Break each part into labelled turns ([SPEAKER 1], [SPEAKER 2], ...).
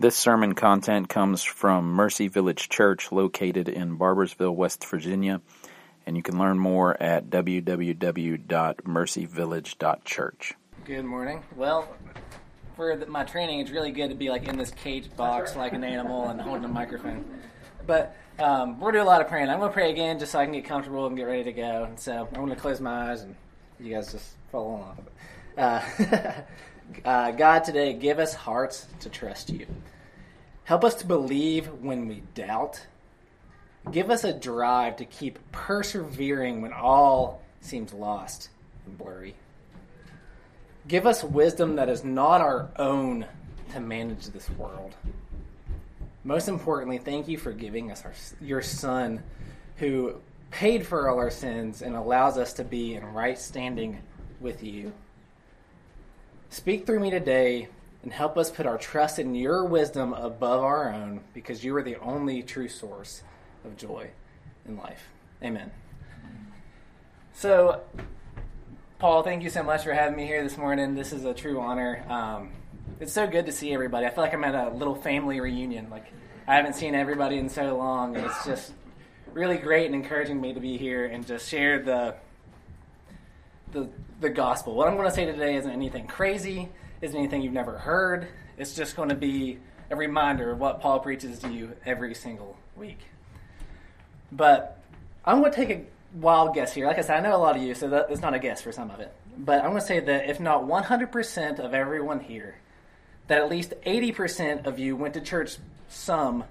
[SPEAKER 1] This sermon content comes from Mercy Village Church located in Barboursville, West Virginia, and you can learn more at www.mercyvillage.church.
[SPEAKER 2] Good morning. Well, for the, my training, it's really good to be like in this cage box like an animal and holding a microphone. But um, we're doing a lot of praying. I'm going to pray again just so I can get comfortable and get ready to go. And so I'm going to close my eyes and you guys just follow along. Uh, uh, God, today, give us hearts to trust you. Help us to believe when we doubt. Give us a drive to keep persevering when all seems lost and blurry. Give us wisdom that is not our own to manage this world. Most importantly, thank you for giving us our, your Son who paid for all our sins and allows us to be in right standing with you. Speak through me today and help us put our trust in your wisdom above our own because you are the only true source of joy in life. Amen. So, Paul, thank you so much for having me here this morning. This is a true honor. Um, it's so good to see everybody. I feel like I'm at a little family reunion. Like I haven't seen everybody in so long. And it's just really great and encouraging me to be here and just share the the the gospel. What I'm going to say today isn't anything crazy. Isn't anything you've never heard. It's just going to be a reminder of what Paul preaches to you every single week. But I'm going to take a wild guess here. Like I said, I know a lot of you, so that, that's not a guess for some of it. But I'm going to say that if not 100% of everyone here, that at least 80% of you went to church some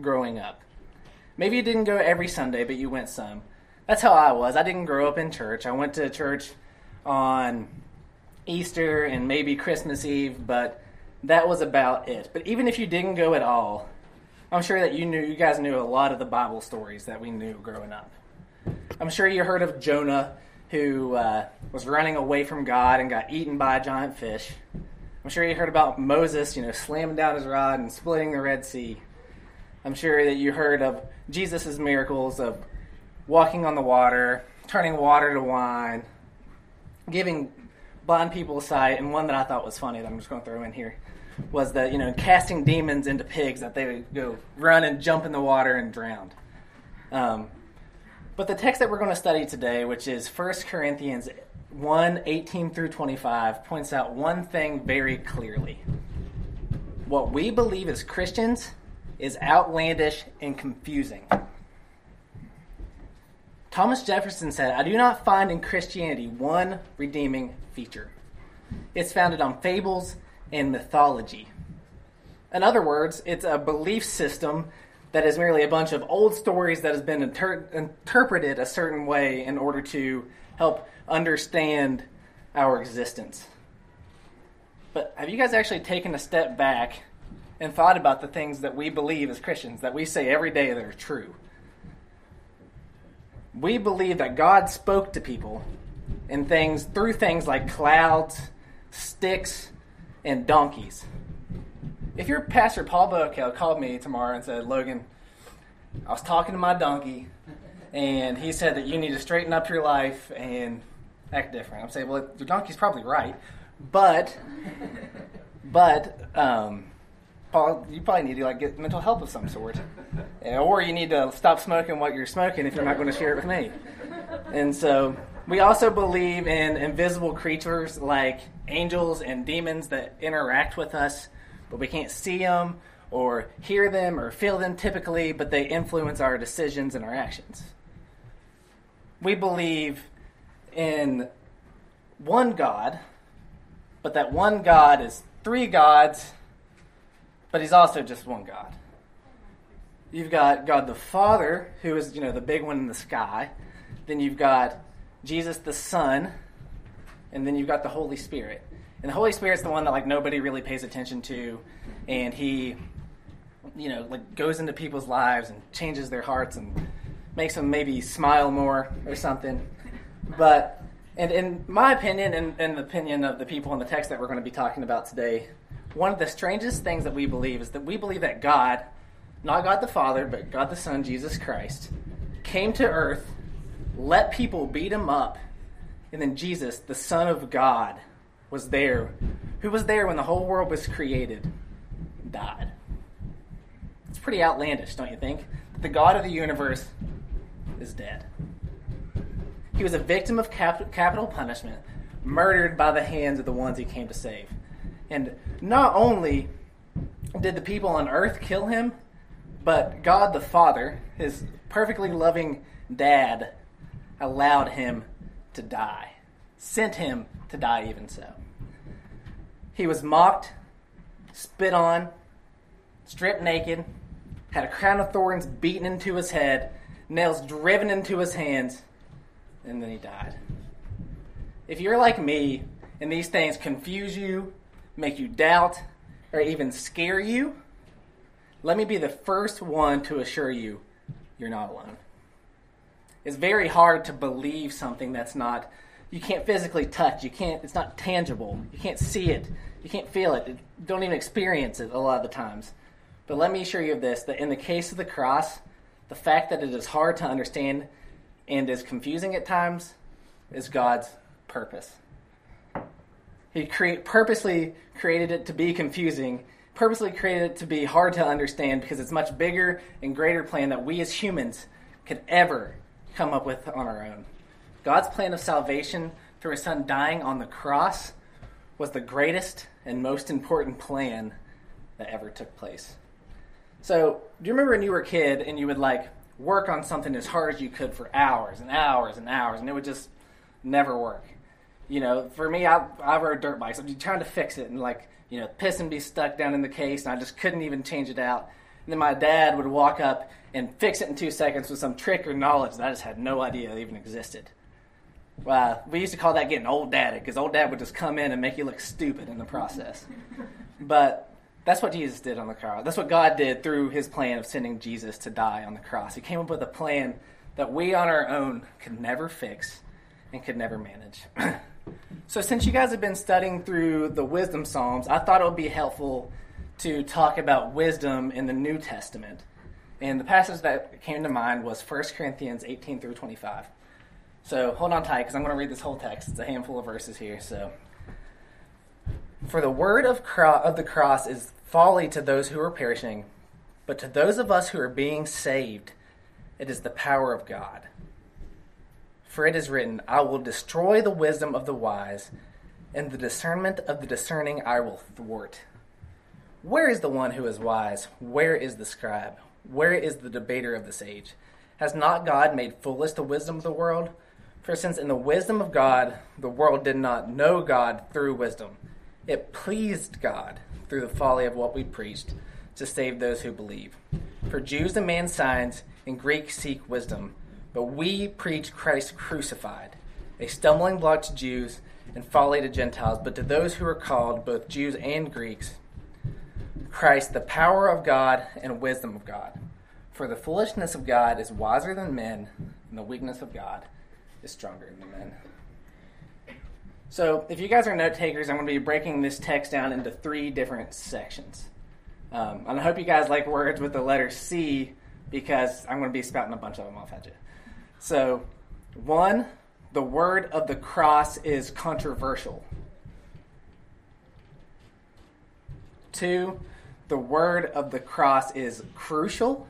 [SPEAKER 2] growing up. Maybe you didn't go every Sunday, but you went some. That's how I was. I didn't grow up in church. I went to church on Easter and maybe Christmas Eve, but that was about it. But even if you didn't go at all, I'm sure that you knew you guys knew a lot of the Bible stories that we knew growing up. I'm sure you heard of Jonah, who uh, was running away from God and got eaten by a giant fish. I'm sure you heard about Moses, you know, slamming down his rod and splitting the Red Sea. I'm sure that you heard of Jesus' miracles of walking on the water, turning water to wine, giving blind people sight, and one that I thought was funny that I'm just going to throw in here was that, you know, casting demons into pigs that they would go run and jump in the water and drown. Um, but the text that we're going to study today, which is 1 Corinthians 1 18 through 25, points out one thing very clearly. What we believe as Christians is outlandish and confusing. Thomas Jefferson said, I do not find in Christianity one redeeming feature. It's founded on fables and mythology. In other words, it's a belief system that is merely a bunch of old stories that has been inter- interpreted a certain way in order to help understand our existence. But have you guys actually taken a step back and thought about the things that we believe as Christians, that we say every day that are true? We believe that God spoke to people in things through things like clouds, sticks, and donkeys. If your pastor Paul Bokel called me tomorrow and said, Logan, I was talking to my donkey, and he said that you need to straighten up your life and act different. I'm saying, well, your donkey's probably right, but, but, um, you probably need to like get mental help of some sort, or you need to stop smoking what you're smoking if you're not going to share it with me. And so, we also believe in invisible creatures like angels and demons that interact with us but we can't see them or hear them or feel them typically, but they influence our decisions and our actions. We believe in one God, but that one God is three gods, but he's also just one God. You've got God the Father, who is, you know, the big one in the sky. Then you've got Jesus the Son, and then you've got the Holy Spirit. And the Holy Spirit's the one that like nobody really pays attention to, and he, you know, like goes into people's lives and changes their hearts and makes them maybe smile more or something. But and in my opinion, and, and the opinion of the people in the text that we're going to be talking about today, one of the strangest things that we believe is that we believe that God, not God the Father, but God the Son, Jesus Christ, came to earth, let people beat him up, and then Jesus, the Son of God, was there, who was there when the whole world was created, died. It's pretty outlandish, don't you think? That The God of the universe is dead. He was a victim of cap- capital punishment, murdered by the hands of the ones he came to save. And not only did the people on earth kill him, but God the Father, his perfectly loving dad, allowed him to die, sent him to die even so. He was mocked, spit on, stripped naked, had a crown of thorns beaten into his head, nails driven into his hands, and then he died. If you're like me and these things confuse you, make you doubt, or even scare you, let me be the first one to assure you you're not alone. It's very hard to believe something that's not you can't physically touch, you can't it's not tangible. You can't see it. You can't feel it. You don't even experience it a lot of the times. But let me assure you of this that in the case of the cross, the fact that it is hard to understand and is confusing at times is God's purpose. He create, purposely created it to be confusing, purposely created it to be hard to understand because it's much bigger and greater plan that we as humans could ever come up with on our own. God's plan of salvation through his son dying on the cross was the greatest and most important plan that ever took place. So, do you remember when you were a kid and you would like work on something as hard as you could for hours and hours and hours and it would just never work? You know, for me, I, I rode dirt bikes. Be trying to fix it and like, you know, piston be stuck down in the case and I just couldn't even change it out. And then my dad would walk up and fix it in two seconds with some trick or knowledge that I just had no idea even existed. Well, we used to call that getting old daddy because old dad would just come in and make you look stupid in the process. But that's what Jesus did on the cross. That's what God did through his plan of sending Jesus to die on the cross. He came up with a plan that we on our own could never fix and could never manage. so, since you guys have been studying through the wisdom Psalms, I thought it would be helpful to talk about wisdom in the New Testament. And the passage that came to mind was 1 Corinthians 18 through 25. So hold on tight because I'm going to read this whole text. It's a handful of verses here. So, for the word of, cro- of the cross is folly to those who are perishing, but to those of us who are being saved, it is the power of God. For it is written, I will destroy the wisdom of the wise, and the discernment of the discerning I will thwart. Where is the one who is wise? Where is the scribe? Where is the debater of this age? Has not God made foolish the wisdom of the world? For since in the wisdom of God the world did not know God through wisdom, it pleased God through the folly of what we preached to save those who believe. For Jews demand signs, and Greeks seek wisdom, but we preach Christ crucified, a stumbling block to Jews and folly to Gentiles, but to those who are called, both Jews and Greeks, Christ, the power of God and wisdom of God. For the foolishness of God is wiser than men, and the weakness of God is stronger than men. So, if you guys are note takers, I'm going to be breaking this text down into three different sections. Um, and I hope you guys like words with the letter C because I'm going to be spouting a bunch of them off at you. So, one, the word of the cross is controversial. Two, the word of the cross is crucial.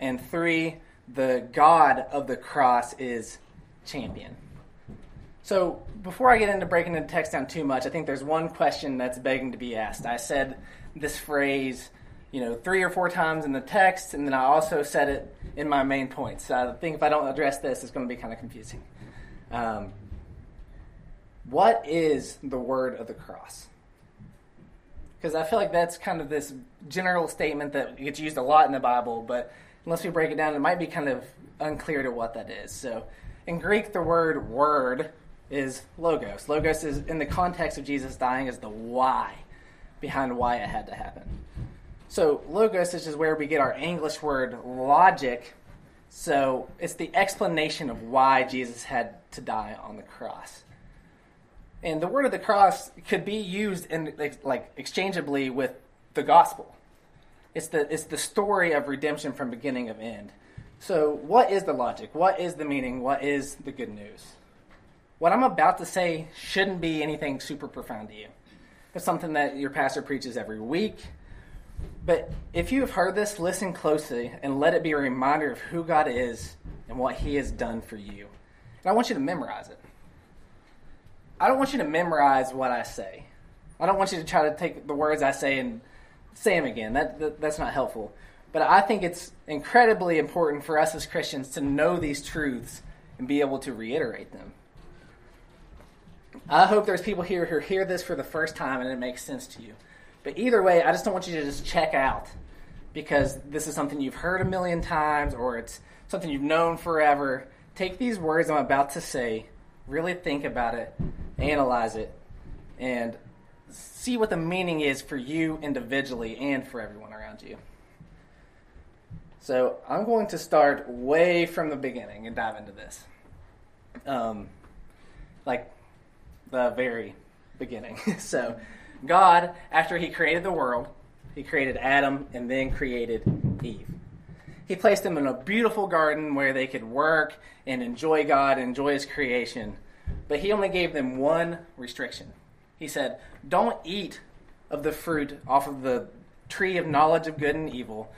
[SPEAKER 2] And three, the God of the cross is champion. So, before I get into breaking the text down too much, I think there's one question that's begging to be asked. I said this phrase, you know, three or four times in the text, and then I also said it in my main points. I think if I don't address this, it's going to be kind of confusing. Um, what is the word of the cross? Because I feel like that's kind of this general statement that gets used a lot in the Bible, but unless we break it down, it might be kind of unclear to what that is. So, in Greek, the word word is logos. Logos is, in the context of Jesus dying, is the why behind why it had to happen. So, logos is where we get our English word logic. So, it's the explanation of why Jesus had to die on the cross. And the word of the cross could be used in like exchangeably with the gospel. It's the it's the story of redemption from beginning of end. So, what is the logic? What is the meaning? What is the good news? What I'm about to say shouldn't be anything super profound to you. it's something that your pastor preaches every week. But if you have heard this, listen closely and let it be a reminder of who God is and what He has done for you. And I want you to memorize it. I don't want you to memorize what I say. I don't want you to try to take the words I say and say them again. That, that that's not helpful. But I think it's incredibly important for us as Christians to know these truths and be able to reiterate them. I hope there's people here who hear this for the first time and it makes sense to you. But either way, I just don't want you to just check out because this is something you've heard a million times or it's something you've known forever. Take these words I'm about to say, really think about it, analyze it, and see what the meaning is for you individually and for everyone around you. So I'm going to start way from the beginning and dive into this. Um, like the very beginning. so God, after he created the world, he created Adam and then created Eve. He placed them in a beautiful garden where they could work and enjoy God, enjoy his creation. But he only gave them one restriction. He said, Don't eat of the fruit off of the tree of knowledge of good and evil.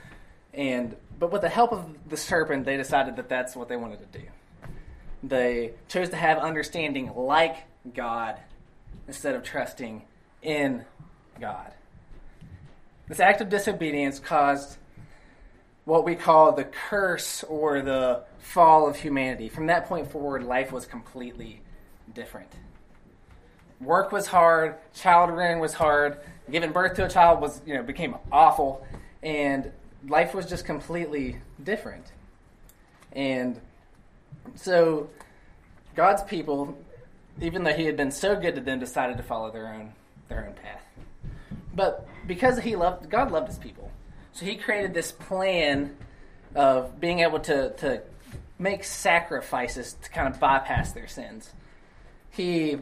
[SPEAKER 2] And but with the help of the serpent, they decided that that's what they wanted to do. They chose to have understanding like God instead of trusting in God. This act of disobedience caused what we call the curse or the fall of humanity. From that point forward, life was completely different. Work was hard, child rearing was hard, giving birth to a child was, you know, became awful, and life was just completely different. And so God's people, even though he had been so good to them, decided to follow their own their own path. But because he loved God loved his people. So he created this plan of being able to, to make sacrifices to kind of bypass their sins. He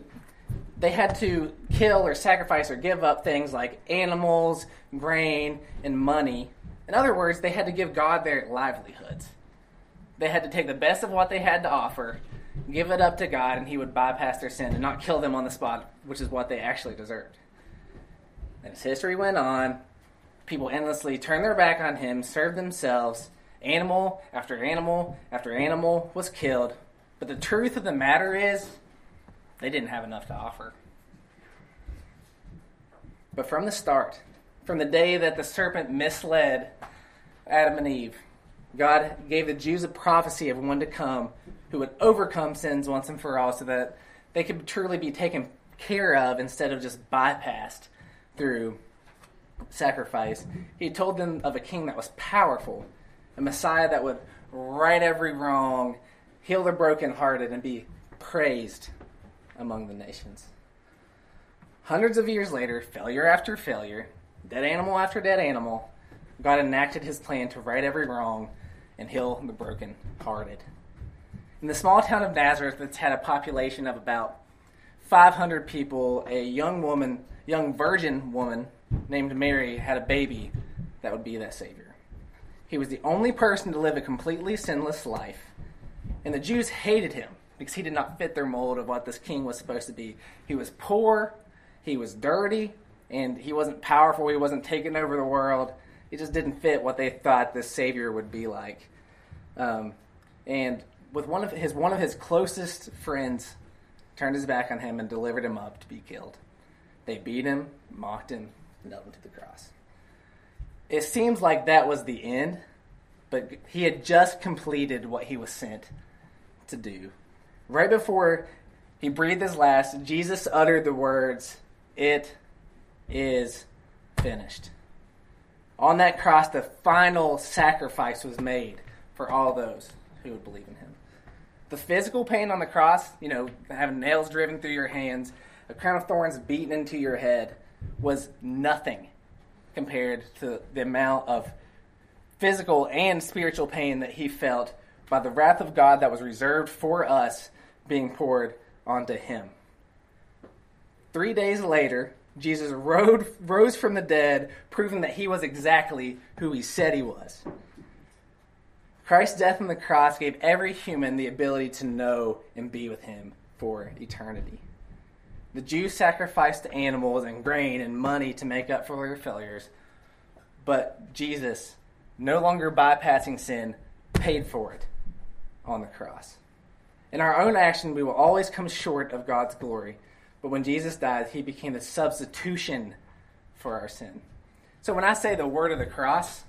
[SPEAKER 2] they had to kill or sacrifice or give up things like animals, grain, and money. In other words, they had to give God their livelihoods. They had to take the best of what they had to offer, give it up to God, and He would bypass their sin and not kill them on the spot, which is what they actually deserved. And as history went on, people endlessly turned their back on him, served themselves. Animal after animal after animal was killed. But the truth of the matter is, they didn't have enough to offer. But from the start, from the day that the serpent misled Adam and Eve, God gave the Jews a prophecy of one to come who would overcome sins once and for all so that they could truly be taken care of instead of just bypassed through sacrifice. He told them of a king that was powerful, a Messiah that would right every wrong, heal the brokenhearted, and be praised among the nations. Hundreds of years later, failure after failure, dead animal after dead animal, God enacted his plan to right every wrong and heal the brokenhearted. In the small town of Nazareth, that's had a population of about 500 people, a young woman young virgin woman named Mary had a baby that would be that Savior. He was the only person to live a completely sinless life, and the Jews hated him because he did not fit their mold of what this king was supposed to be. He was poor, he was dirty, and he wasn't powerful, he wasn't taking over the world. He just didn't fit what they thought this Savior would be like. Um, and with one of his one of his closest friends turned his back on him and delivered him up to be killed. They beat him, mocked him, nailed him to the cross. It seems like that was the end, but he had just completed what he was sent to do. Right before he breathed his last, Jesus uttered the words, It is finished. On that cross, the final sacrifice was made for all those who would believe in him. The physical pain on the cross, you know, having nails driven through your hands, a crown of thorns beaten into your head was nothing compared to the amount of physical and spiritual pain that he felt by the wrath of God that was reserved for us being poured onto him. Three days later, Jesus rode, rose from the dead, proving that he was exactly who he said he was. Christ's death on the cross gave every human the ability to know and be with him for eternity. The Jews sacrificed animals and grain and money to make up for their failures, but Jesus, no longer bypassing sin, paid for it on the cross. In our own action, we will always come short of God's glory, but when Jesus died, he became the substitution for our sin. So when I say the word of the cross,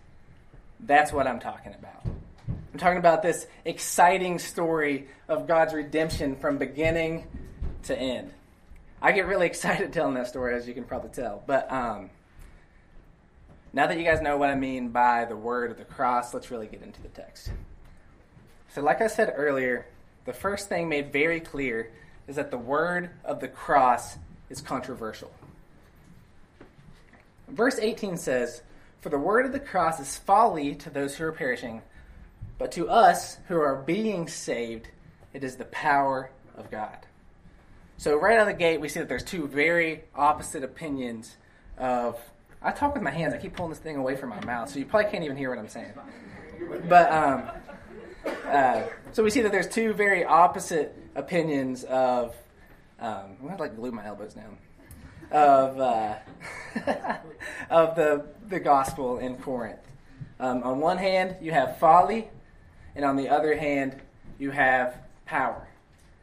[SPEAKER 2] that's what I'm talking about. I'm talking about this exciting story of God's redemption from beginning to end. I get really excited telling that story, as you can probably tell. But um, now that you guys know what I mean by the word of the cross, let's really get into the text. So, like I said earlier, the first thing made very clear is that the word of the cross is controversial. Verse 18 says, For the word of the cross is folly to those who are perishing, but to us who are being saved, it is the power of God. So, right out of the gate, we see that there's two very opposite opinions of. I talk with my hands. I keep pulling this thing away from my mouth, so you probably can't even hear what I'm saying. But um, uh, so we see that there's two very opposite opinions of. Um, I'm gonna like glue my elbows down of uh, of the the gospel in Corinth. Um, on one hand, you have folly, and on the other hand, you have power.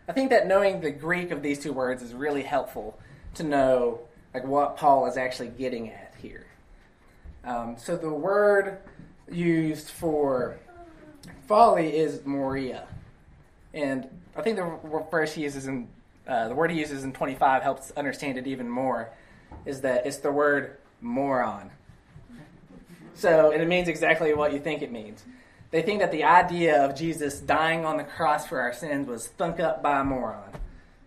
[SPEAKER 2] I think that knowing the Greek of these two words is really helpful to know like what Paul is actually getting at here. Um, so the word used for folly is moria, and I think the verse he uses in uh, the word he uses in 25 helps understand it even more. Is that it's the word moron. So, and it means exactly what you think it means. They think that the idea of Jesus dying on the cross for our sins was thunk up by a moron.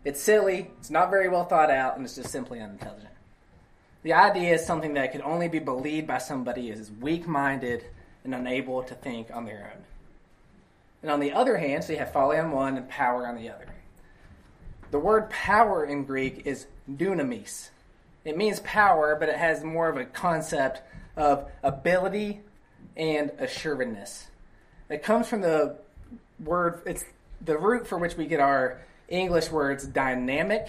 [SPEAKER 2] It's silly, it's not very well thought out, and it's just simply unintelligent. The idea is something that could only be believed by somebody who is weak minded and unable to think on their own. And on the other hand, so you have folly on one and power on the other. The word power in Greek is dunamis. It means power, but it has more of a concept of ability and assuredness. It comes from the word, it's the root for which we get our English words dynamic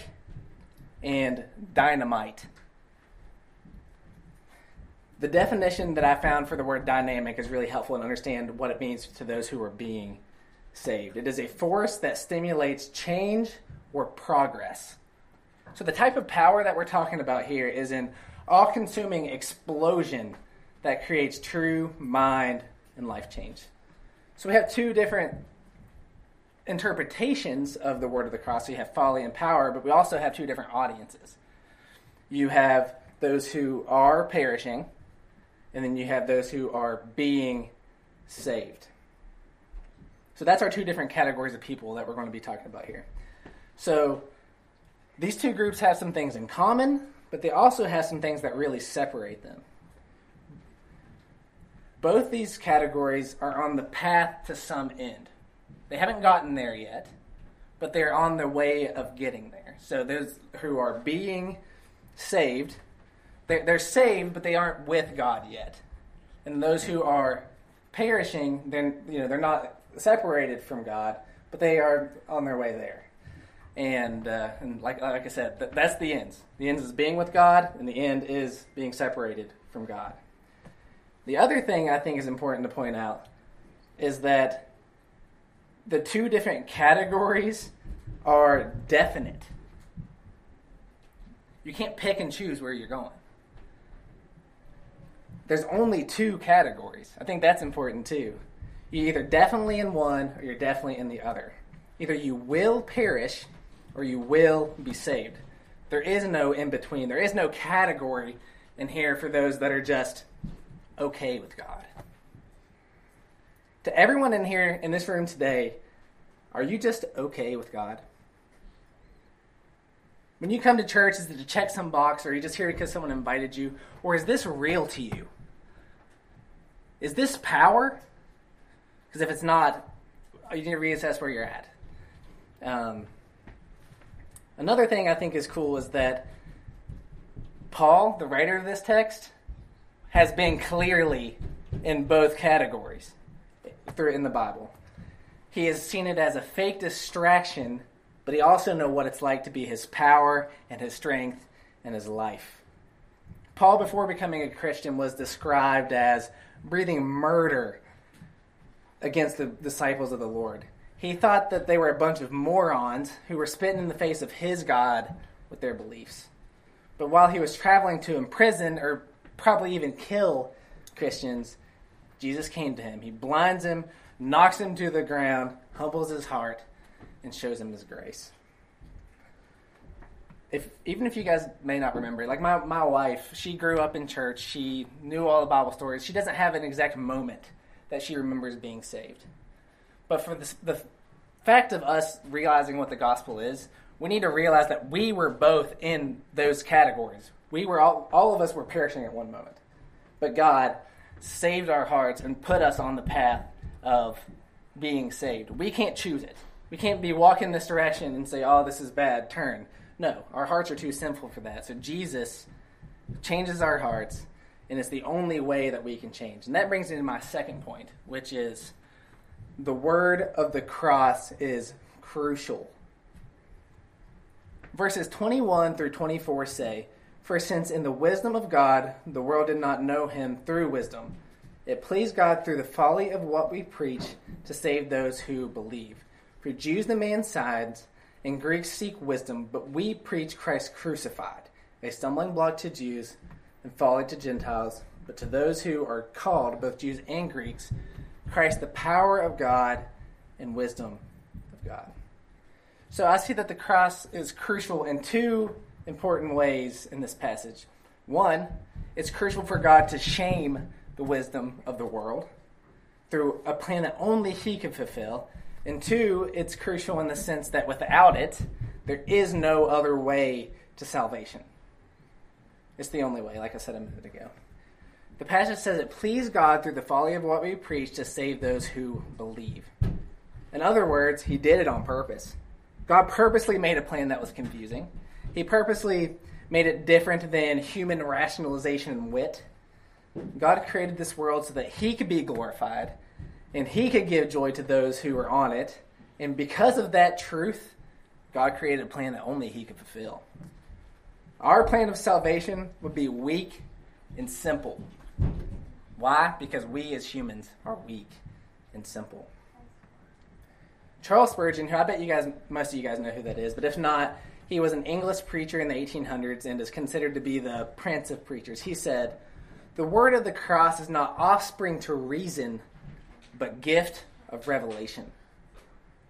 [SPEAKER 2] and dynamite. The definition that I found for the word dynamic is really helpful to understand what it means to those who are being saved. It is a force that stimulates change or progress. So, the type of power that we're talking about here is an all consuming explosion that creates true mind and life change. So, we have two different interpretations of the word of the cross. You have folly and power, but we also have two different audiences. You have those who are perishing, and then you have those who are being saved. So that's our two different categories of people that we're going to be talking about here. So these two groups have some things in common, but they also have some things that really separate them. Both these categories are on the path to some end. They haven't gotten there yet, but they're on the way of getting there. So those who are being saved, they're, they're saved, but they aren't with God yet. And those who are perishing, then you know they're not separated from God, but they are on their way there. And uh, and like like I said, th- that's the ends. The ends is being with God, and the end is being separated from God. The other thing I think is important to point out is that the two different categories are definite. You can't pick and choose where you're going. There's only two categories. I think that's important too. You're either definitely in one or you're definitely in the other. Either you will perish or you will be saved. There is no in between. There is no category in here for those that are just okay with God. To everyone in here in this room today, are you just okay with God? When you come to church, is it to check some box, or are you just here because someone invited you? Or is this real to you? Is this power? Because if it's not, you need to reassess where you're at. Um, another thing I think is cool is that Paul, the writer of this text, has been clearly in both categories through in the Bible. He has seen it as a fake distraction but he also know what it's like to be his power and his strength and his life. Paul, before becoming a Christian, was described as breathing murder against the disciples of the Lord. He thought that they were a bunch of morons who were spitting in the face of his God with their beliefs. But while he was traveling to imprison or probably even kill Christians, Jesus came to him. He blinds him, knocks him to the ground, humbles his heart, and shows him his grace. If, even if you guys may not remember, like my, my wife, she grew up in church. She knew all the Bible stories. She doesn't have an exact moment that she remembers being saved. But for the, the fact of us realizing what the gospel is, we need to realize that we were both in those categories. We were all, all of us were perishing at one moment. But God saved our hearts and put us on the path of being saved. We can't choose it. We can't be walking this direction and say, oh, this is bad, turn. No, our hearts are too sinful for that. So Jesus changes our hearts, and it's the only way that we can change. And that brings me to my second point, which is the word of the cross is crucial. Verses 21 through 24 say, For since in the wisdom of God the world did not know him through wisdom, it pleased God through the folly of what we preach to save those who believe. For Jews the man sides, and Greeks seek wisdom, but we preach Christ crucified, a stumbling block to Jews and folly to Gentiles, but to those who are called, both Jews and Greeks, Christ the power of God and wisdom of God. So I see that the cross is crucial in two important ways in this passage. One, it's crucial for God to shame the wisdom of the world through a plan that only He can fulfill. And two, it's crucial in the sense that without it, there is no other way to salvation. It's the only way, like I said a minute ago. The passage says it pleased God through the folly of what we preach to save those who believe. In other words, He did it on purpose. God purposely made a plan that was confusing. He purposely made it different than human rationalization and wit. God created this world so that He could be glorified and he could give joy to those who were on it. And because of that truth, God created a plan that only he could fulfill. Our plan of salvation would be weak and simple. Why? Because we as humans are weak and simple. Charles Spurgeon, who I bet you guys, most of you guys know who that is, but if not, he was an English preacher in the 1800s and is considered to be the prince of preachers. He said, The word of the cross is not offspring to reason, but gift of revelation.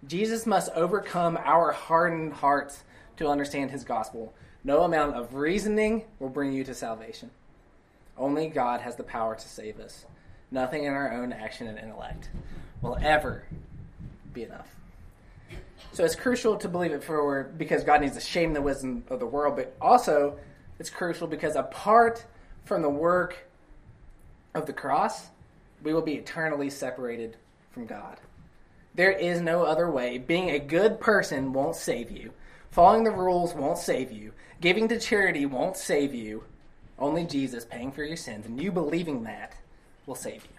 [SPEAKER 2] Jesus must overcome our hardened hearts to understand his gospel. No amount of reasoning will bring you to salvation. Only God has the power to save us. Nothing in our own action and intellect will ever be enough. So it's crucial to believe it forward because God needs to shame the wisdom of the world, but also it's crucial because apart from the work of the cross, we will be eternally separated from God. There is no other way. Being a good person won't save you. Following the rules won't save you. Giving to charity won't save you. Only Jesus paying for your sins and you believing that will save you.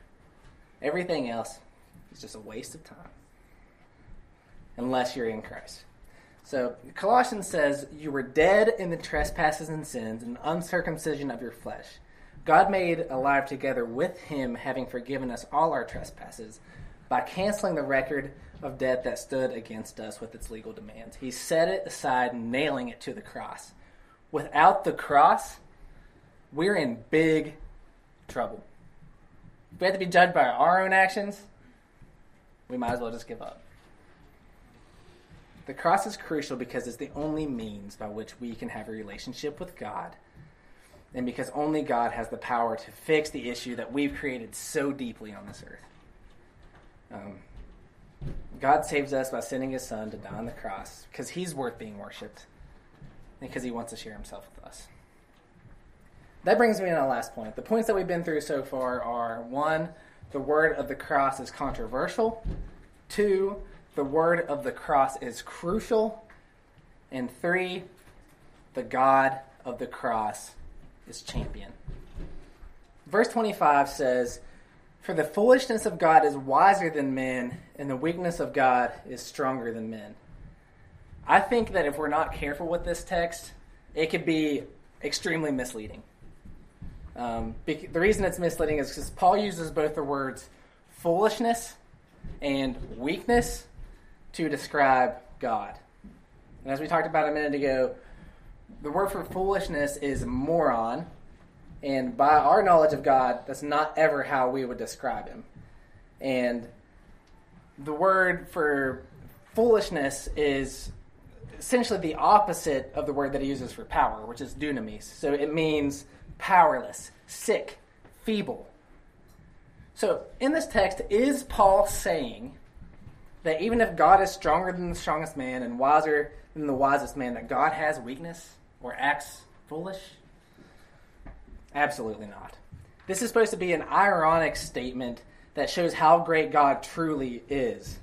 [SPEAKER 2] Everything else is just a waste of time unless you're in Christ. So Colossians says, You were dead in the trespasses and sins and uncircumcision of your flesh God made alive together with him, having forgiven us all our trespasses, by canceling the record of debt that stood against us with its legal demands. He set it aside, nailing it to the cross. Without the cross, we're in big trouble. If we have to be judged by our own actions, we might as well just give up. The cross is crucial because it's the only means by which we can have a relationship with God and because only God has the power to fix the issue that we've created so deeply on this earth. Um, God saves us by sending his son to die on the cross because he's worth being worshiped and because he wants to share himself with us. That brings me to my last point. The points that we've been through so far are one, the word of the cross is controversial, two, the word of the cross is crucial, and three, the God of the cross is champion. Verse 25 says, For the foolishness of God is wiser than men, and the weakness of God is stronger than men. I think that if we're not careful with this text, it could be extremely misleading. Um, the reason it's misleading is because Paul uses both the words foolishness and weakness to describe God. And as we talked about a minute ago, the word for foolishness is moron, and by our knowledge of God, that's not ever how we would describe him. And the word for foolishness is essentially the opposite of the word that he uses for power, which is dunamis. So it means powerless, sick, feeble. So in this text, is Paul saying that even if God is stronger than the strongest man and wiser than the wisest man, that God has weakness or acts foolish? Absolutely not. This is supposed to be an ironic statement that shows how great God truly is.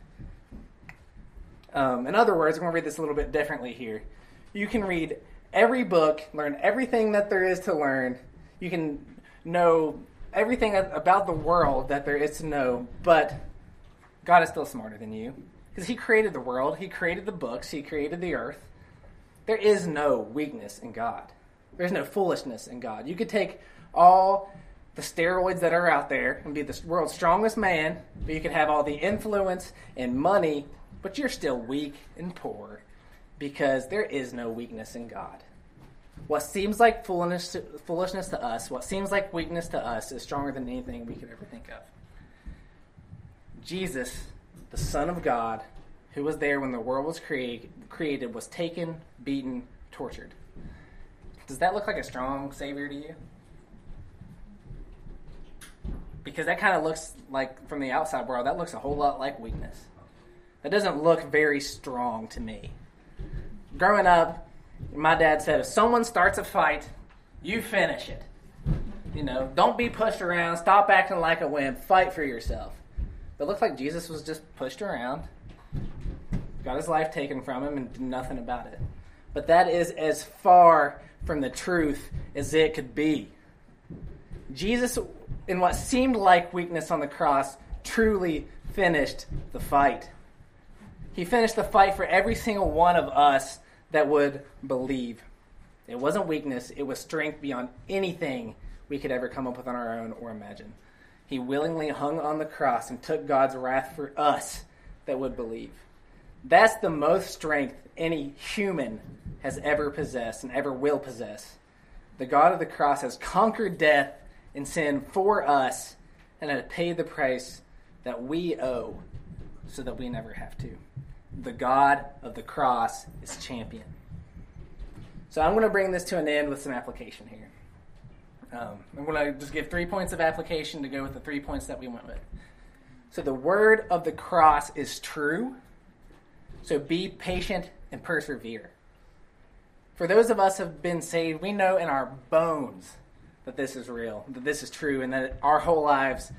[SPEAKER 2] Um, in other words, I'm going to read this a little bit differently here. You can read every book, learn everything that there is to learn. You can know everything about the world that there is to know, but God is still smarter than you because He created the world, He created the books, He created the earth. There is no weakness in God. There's no foolishness in God. You could take all the steroids that are out there and be the world's strongest man, but you could have all the influence and money but you're still weak and poor because there is no weakness in God. What seems like foolishness to, foolishness to us, what seems like weakness to us, is stronger than anything we could ever think of. Jesus, the Son of God, who was there when the world was create, created, was taken, beaten, tortured. Does that look like a strong Savior to you? Because that kind of looks like, from the outside world, that looks a whole lot like weakness. That doesn't look very strong to me. Growing up, my dad said if someone starts a fight, you finish it. You know, don't be pushed around, stop acting like a wimp, fight for yourself. It looked like Jesus was just pushed around, got his life taken from him, and did nothing about it. But that is as far from the truth as it could be. Jesus, in what seemed like weakness on the cross, truly finished the fight. He finished the fight for every single one of us that would believe. It wasn't weakness, it was strength beyond anything we could ever come up with on our own or imagine. He willingly hung on the cross and took God's wrath for us that would believe. That's the most strength any human has ever possessed and ever will possess. The God of the cross has conquered death and sin for us and has paid the price that we owe so that we never have to the God of the cross is champion. So I'm going to bring this to an end with some application here. Um, I'm going to just give three points of application to go with the three points that we went with. So the word of the cross is true. So be patient and persevere. For those of us who have been saved, we know in our bones that this is real, that this is true, and that our whole lives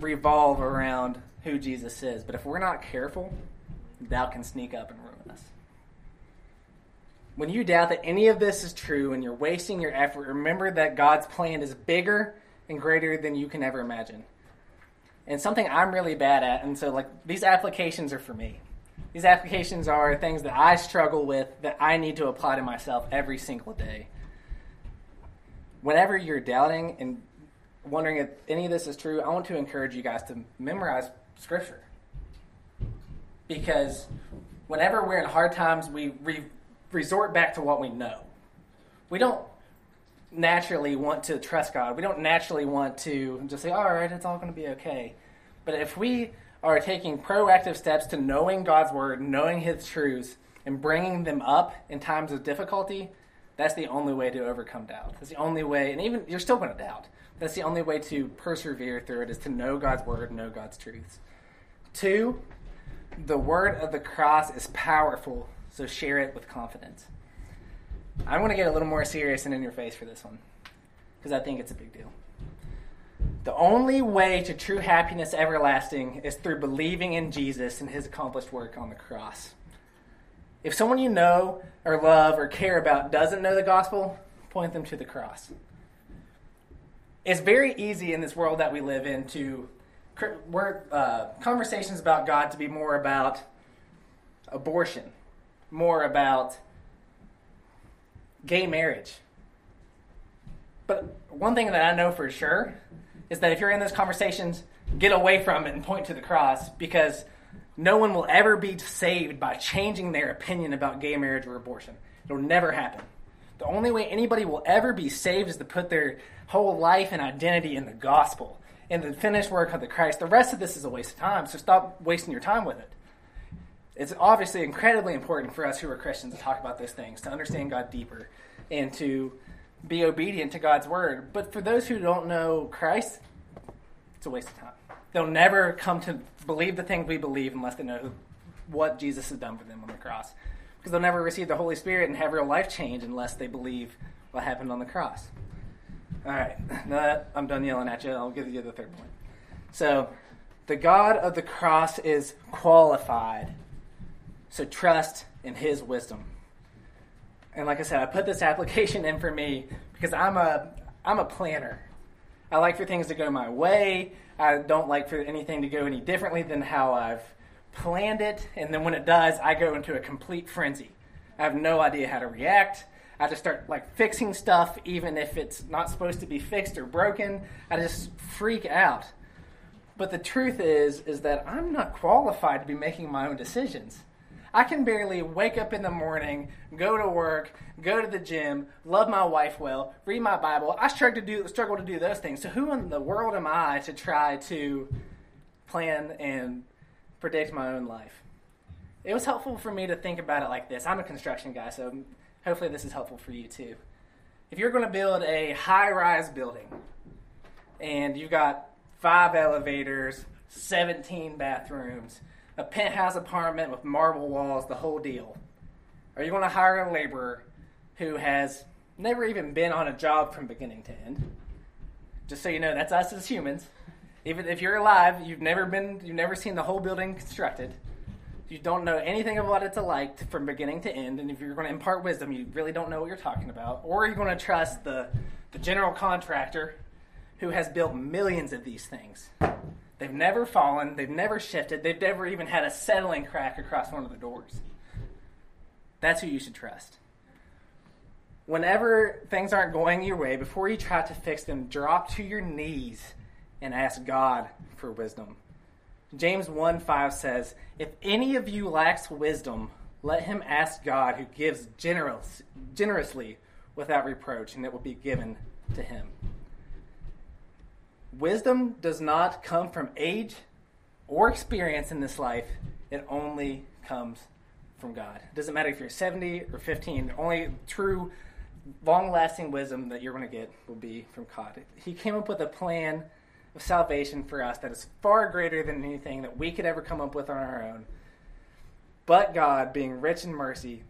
[SPEAKER 2] revolve around who Jesus is. But if we're not careful, doubt can sneak up and ruin. When you doubt that any of this is true and you're wasting your effort, remember that God's plan is bigger and greater than you can ever imagine. And something I'm really bad at, and so like these applications are for me. These applications are things that I struggle with that I need to apply to myself every single day. Whenever you're doubting and wondering if any of this is true, I want to encourage you guys to memorize scripture. Because whenever we're in hard times, we re- resort back to what we know. We don't naturally want to trust God. We don't naturally want to just say, all right, it's all going to be okay. But if we are taking proactive steps to knowing God's word, knowing his truths, and bringing them up in times of difficulty, that's the only way to overcome doubt. That's the only way, and even you're still going to doubt. That's the only way to persevere through it is to know God's word, know God's truths. Two, the word of the cross is powerful, so share it with confidence. I want to get a little more serious and in your face for this one because I think it's a big deal. The only way to true happiness everlasting is through believing in Jesus and his accomplished work on the cross. If someone you know or love or care about doesn't know the gospel, point them to the cross. It's very easy in this world that we live in to uh, conversations about God to be more about abortion more about gay marriage. But one thing that I know for sure is that if you're in those conversations, get away from it and point to the cross because no one will ever be saved by changing their opinion about gay marriage or abortion. It'll never happen. The only way anybody will ever be saved is to put their whole life and identity in the gospel, in the finished work of the Christ. The rest of this is a waste of time, so stop wasting your time with it. It's obviously incredibly important for us who are Christians to talk about those things, to understand God deeper, and to be obedient to God's word. But for those who don't know Christ, it's a waste of time. They'll never come to believe the things we believe unless they know what Jesus has done for them on the cross because they'll never receive the Holy Spirit and have real life change unless they believe what happened on the cross. All right, now that I'm done yelling at you, I'll give you the third point. So, the God of the cross is qualified, so trust in His wisdom. And like I said, I put this application in for me because I'm a I'm a planner. I like for things to go my way. I don't like for anything to go any differently than how I've planned it, and then when it does, I go into a complete frenzy. I have no idea how to react. I just start like fixing stuff, even if it's not supposed to be fixed or broken. I just freak out. But the truth is, is that I'm not qualified to be making my own decisions. I can barely wake up in the morning, go to work, go to the gym, love my wife well, read my Bible. I struggle to do struggle to do those things. So who in the world am I to try to plan and predict my own life. It was helpful for me to think about it like this. I'm a construction guy, so hopefully this is helpful for you too. If you're going to build a high rise building and you've got five elevators, 17 bathrooms, a penthouse apartment with marble walls, the whole deal, are you going to hire a laborer who has never even been on a job from beginning to end? Just so you know, that's us as humans. Even if you're alive, you've never been, you've never seen the whole building constructed. You don't know anything of what it's like from beginning to end, and if you're going to impart wisdom, you really don't know what you're talking about. Or are you're going to trust the, the general contractor who has built millions of these things. They've never fallen, they've never shifted, they've never even had a settling crack across one of the doors. That's who you should trust. Whenever things aren't going your way, before you try to fix them, drop to your knees and ask God for wisdom. James 1 5 says, If any of you lacks wisdom, let him ask God who gives generous, generously without reproach, and it will be given to him. Wisdom does not come from age or experience in this life, it only comes from God. It doesn't matter if you're 70 or 15, the only true, long lasting wisdom that you're going to get will be from God. He came up with a plan of salvation for us that is far greater than anything that we could ever come up with on our own. But God, being rich in mercy,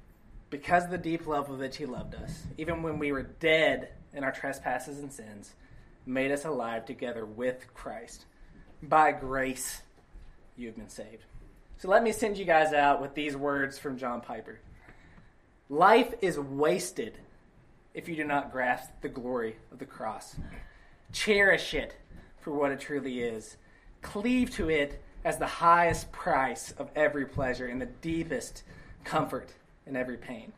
[SPEAKER 2] because of the deep love with which He loved us, even when we were dead in our trespasses and sins, made us alive together with Christ. By grace, you have been saved. So let me send you guys out with these words from John Piper Life is wasted if you do not grasp the glory of the cross. Cherish it for what it truly is. Cleave to it as the highest price of every pleasure and the deepest comfort in every pain.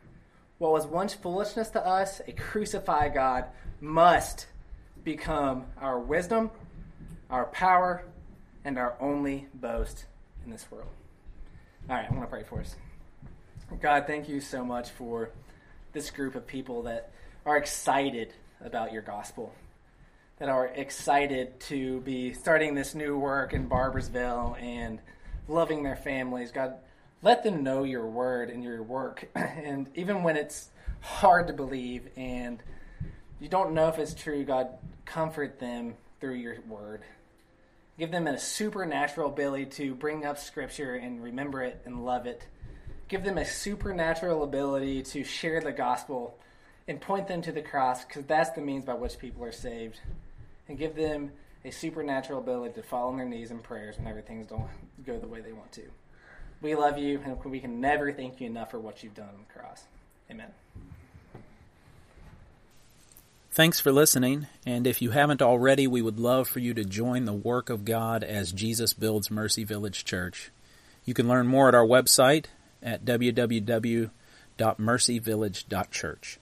[SPEAKER 2] What was once foolishness to us, a crucified God, must become our wisdom, our power, and our only boast in this world. All right, I want to pray for us. God, thank you so much for this group of people that are excited about your gospel that are excited to be starting this new work in Barboursville and loving their families. God, let them know your word and your work. and even when it's hard to believe and you don't know if it's true, God, comfort them through your word. Give them a supernatural ability to bring up scripture and remember it and love it. Give them a supernatural ability to share the gospel and point them to the cross because that's the means by which people are saved and give them a supernatural ability to fall on their knees in prayers whenever things don't go the way they want to. We love you, and we can never thank you enough for what you've done on the cross. Amen.
[SPEAKER 1] Thanks for listening, and if you haven't already, we would love for you to join the work of God as Jesus builds Mercy Village Church. You can learn more at our website at www.mercyvillage.church.